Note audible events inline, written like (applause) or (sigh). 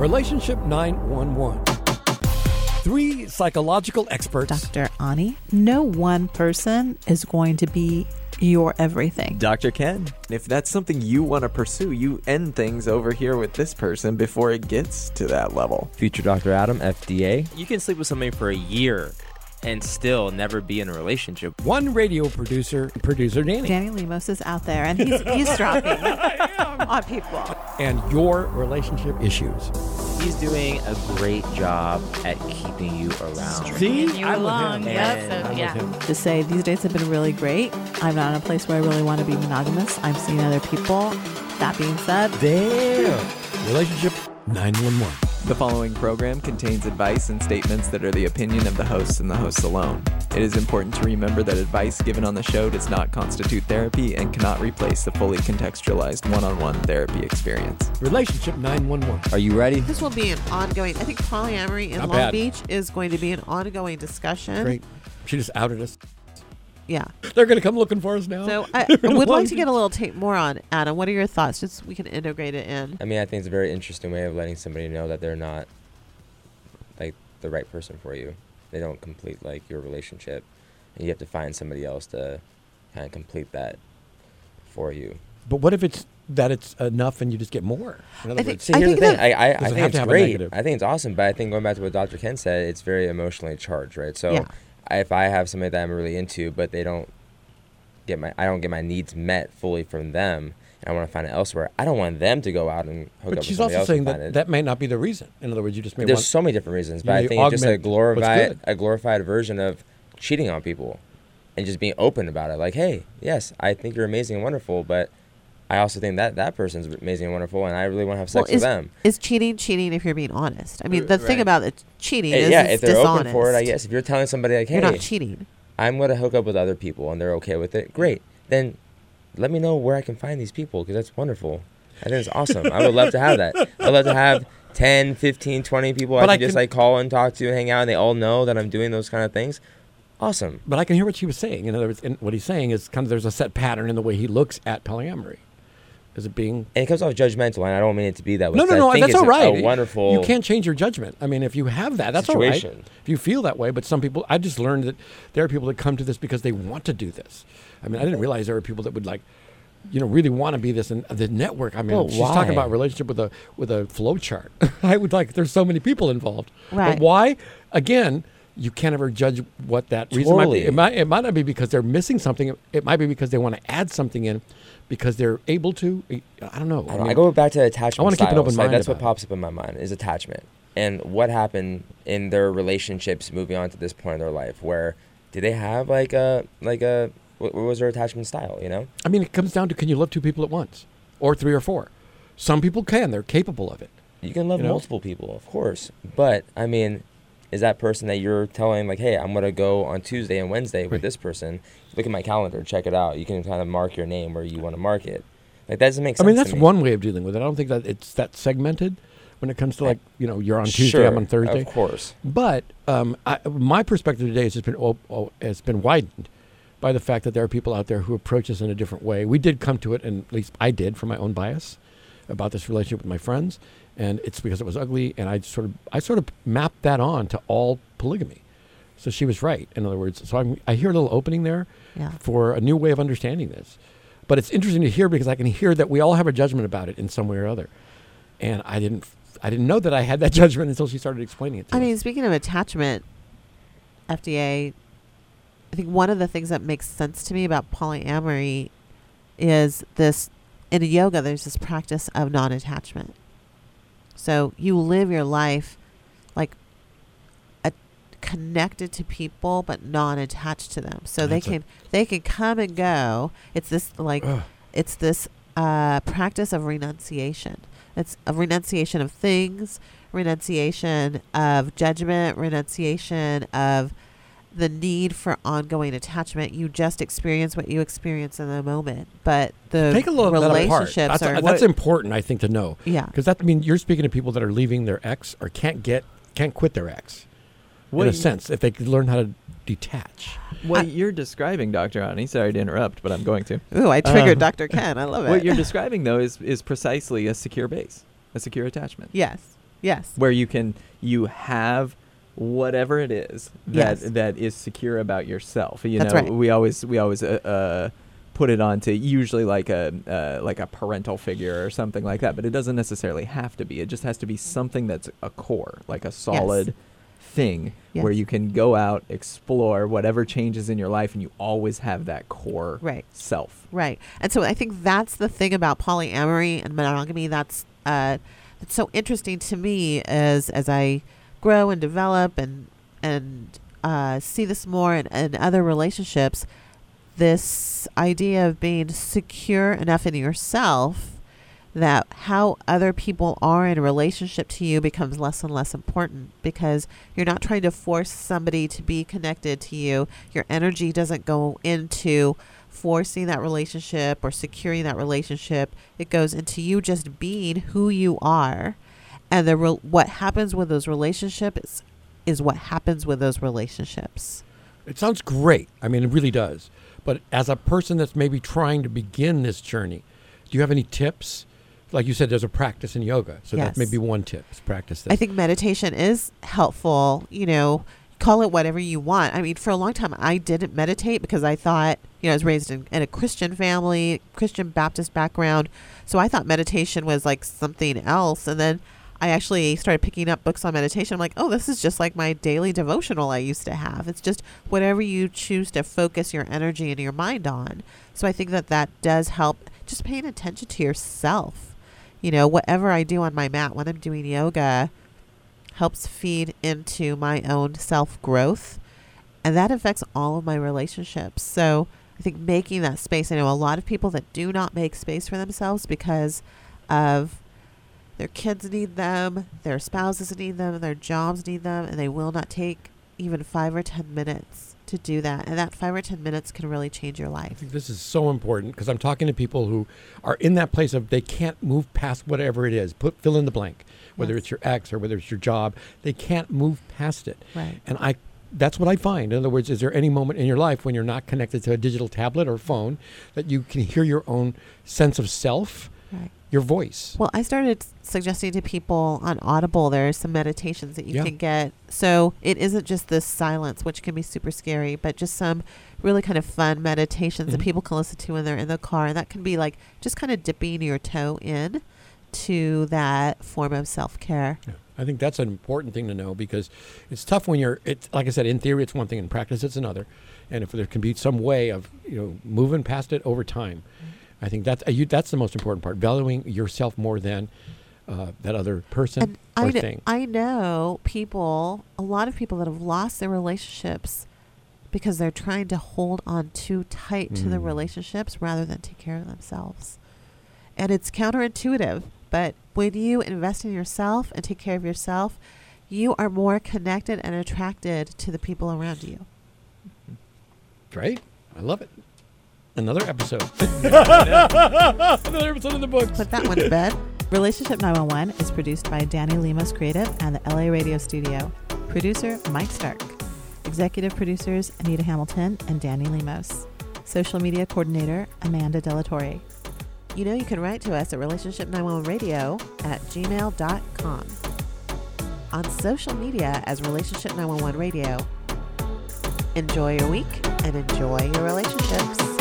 Relationship 911. Three psychological experts. Dr. Ani, no one person is going to be your everything. Dr. Ken, if that's something you want to pursue, you end things over here with this person before it gets to that level. Future Dr. Adam, FDA. You can sleep with somebody for a year and still never be in a relationship. One radio producer, producer Danny. Danny Lemos is out there and he's eavesdropping (laughs) on people. And your relationship issues. He's doing a great job at keeping you around. See? you I'm with along. him. Yep, so, I'm yeah. with him. To say these dates have been really great. I'm not in a place where I really want to be monogamous. I'm seeing other people. That being said, Damn. Relationship 911. The following program contains advice and statements that are the opinion of the hosts and the hosts alone. It is important to remember that advice given on the show does not constitute therapy and cannot replace the fully contextualized one on one therapy experience. Relationship 911. Are you ready? This will be an ongoing. I think polyamory in Not Long bad. Beach is going to be an ongoing discussion. Great. She just outed us. Yeah. They're going to come looking for us now. So (laughs) I, I would like to get a little take more on Adam. What are your thoughts? Just so we can integrate it in. I mean, I think it's a very interesting way of letting somebody know that they're not like the right person for you. They don't complete like your relationship, and you have to find somebody else to kind of complete that for you. But what if it's that it's enough and you just get more? In other I think- words, See, I here's think the thing. I, I, I think it's to have a great. I think it's awesome. But I think going back to what Dr. Ken said, it's very emotionally charged, right? So Yeah. If I have somebody that I'm really into, but they don't get my, I don't get my needs met fully from them, and I want to find it elsewhere. I don't want them to go out and hook up but with she's somebody also saying that it. that may not be the reason. In other words, you just may There's so many different reasons, but I think it's just a glorified a glorified version of cheating on people, and just being open about it. Like, hey, yes, I think you're amazing and wonderful, but I also think that that person's amazing and wonderful, and I really want to have sex well, with them. is cheating cheating if you're being honest? I mean, R- the thing about it, cheating Hey, is yeah, it's if they're dishonest. open for it, I guess. If you're telling somebody like, hey, You're not cheating. I'm gonna hook up with other people, and they're okay with it, great. Then let me know where I can find these people, because that's wonderful. I think it's awesome. I would love to have that. (laughs) I'd love to have 10, 15, 20 people But I I can just can- like call and talk to and hang out, and they all know that I'm doing those kind of things. Awesome. But I can hear what she was saying. In other words, and what he's saying is kind of there's a set pattern in the way he looks at polyamory. Is it being And it comes off judgmental, and I don't mean it to be that way. no, 'cause no, I no. think That's it's all a- A wonderful. You can't change your judgment. I mean, if you have that, that's all right. If you feel that way, but some people, I just learned that there are people that come to this because they want to do this. I mean, I didn't realize there were people that would like, you know, really want to be this. And the network. I mean, Well, she's talking about relationship with a with a flow chart. (laughs) I would like. There's so many people involved. Right. But why? Again. You can't ever judge what that reason might be. It might, it might not be because they're missing something. It might be because they want to add something in because they're able to. I don't know. I, don't, I mean, go back to attachment. I wanna keep an open mind that's what pops up in my mind is attachment, and what happened in their relationships moving on to this point in their life. Where did they have like a like a what, what was their attachment style? You know, I mean, it comes down to can you love two people at once, or three or four? Some people can; they're capable of it. you can love You know? multiple people, of course, but I mean. Is that person that you're telling like, hey, I'm gonna go on Tuesday and Wednesday with Right. this person? Look at my calendar, check it out. You can kind of mark your name where you want to mark it. Like that doesn't make sense. I mean, that's me. one way of dealing with it. I don't think that it's that segmented when it comes to like you know you're on Tuesday, Sure, I'm on Thursday. Of course. But um, I, my perspective today has just been oh, oh, has been widened by the fact that there are people out there who approach us in a different way. We did come to it, and at least I did, from my own bias about this relationship with my friends, and it's because it was ugly, and I sort of I sort of mapped that on to all polygamy. So she was right. In other words, so I'm, I hear a little opening there Yeah. for a new way of understanding this. But it's interesting to hear because I can hear that we all have a judgment about it in some way or other, and I didn't I didn't know that I had that (laughs) judgment until she started explaining it to I us. mean, speaking of attachment, FDA, I think one of the things that makes sense to me about polyamory is this in yoga, there's this practice of non attachment. So you live your life like a, connected to people but non attached to them. So they That's can they can come and go. It's this like Ugh. it's this uh, practice of renunciation. It's a renunciation of things, renunciation of judgment, renunciation of the need for ongoing attachment. You just experience what you experience in the moment, but the Take a look at that apart. relationships That's, are that's important, I think, to know yeah. because that I mean you're speaking to people that are leaving their ex or can't get can't quit their ex in What a you- sense if they could learn how to detach. What I- you're describing, Dr. Ani, sorry to interrupt, but I'm going to. Ooh, I triggered Um, Dr. Ken. I love it. What you're (laughs) describing, though, is, is precisely a secure base, a secure attachment. yes. Yes. where you can you have whatever it is that Yes. that is secure about yourself. You That's know, right. we always we always uh, uh, put it on to usually like a uh, like a parental figure or something like that, but it doesn't necessarily have to be. It just has to be something that's a core, like a solid thing where you can go out, explore whatever changes in your life, and you always have that core Right. self. Right. And so I think that's the thing about polyamory and monogamy that's uh that's so interesting to me as as I grow and develop and and uh see this more in, in other relationships this idea of being secure enough in yourself that how other people are in relationship to you becomes less and less important because you're not trying to force somebody to be connected to you. Your energy doesn't go into forcing that relationship or securing that relationship. It goes into you just being who you are, and the re- what happens with those relationships is what happens with those relationships. It sounds great. I mean, it really does. But as a person that's maybe trying to begin this journey, do you have any tips? Like you said, there's a practice in yoga, so that may be one tip: is practice this. I think meditation is helpful. You know, call it whatever you want. I mean, for a long time, I didn't meditate because I thought, you know, I was raised in, in a Christian family, Christian Baptist background. So I thought meditation was like something else. And then I actually started picking up books on meditation. I'm like, oh, this is just like my daily devotional I used to have. It's just whatever you choose to focus your energy and your mind on. So I think that that does help just paying attention to yourself. You know, whatever I do on my mat when I'm doing yoga, helps feed into my own self growth. And that affects all of my relationships. So I think making that space, I know a lot of people that do not make space for themselves because of their kids need them, their spouses need them, their jobs need them, and they will not take even five or 10 minutes to do that. And that five or 10 minutes can really change your life. I think this is so important because I'm talking to people who are in that place of they can't move past whatever it is. Put fill in the blank, whether Yes. it's your ex or whether it's your job. They can't move past it. Right. And I that's what I find. In other words, is there any moment in your life when you're not connected to a digital tablet or phone that you can hear your own sense of self, Right. Your voice? Well, I started suggesting to people on Audible there are some meditations that you Yeah. can get. So it isn't just this silence, which can be super scary, but just some really kind of fun meditations that Mhm. people can listen to when they're in the car. And that can be like just kind of dipping your toe in to that form of self care. Yeah. I think that's an important thing to know because it's tough when you're. It's like I said, in theory, it's one thing, in practice, it's another. And if there can be some way of you know moving past it over time, I think that's uh, you, that's the most important part. Valuing yourself more than uh, that other person And or I, kn- thing. I know people, a lot of people that have lost their relationships because they're trying to hold on too tight to the Mm. relationships rather than take care of themselves. And it's counterintuitive, but when you invest in yourself and take care of yourself, you are more connected and attracted to the people around you. Great, I love it. Another episode. (laughs) Another episode in the books. Put that one to bed. Relationship 911 is produced by Danny Lemos Creative and the LA Radio Studio. Producer Mike Stark. Executive producers Anita Hamilton and Danny Lemos. Social media coordinator Amanda Delatorre. You know you can write to us at relationship911radio at gmail.com. On social media as Relationship 911 Radio. Enjoy your week and enjoy your relationships.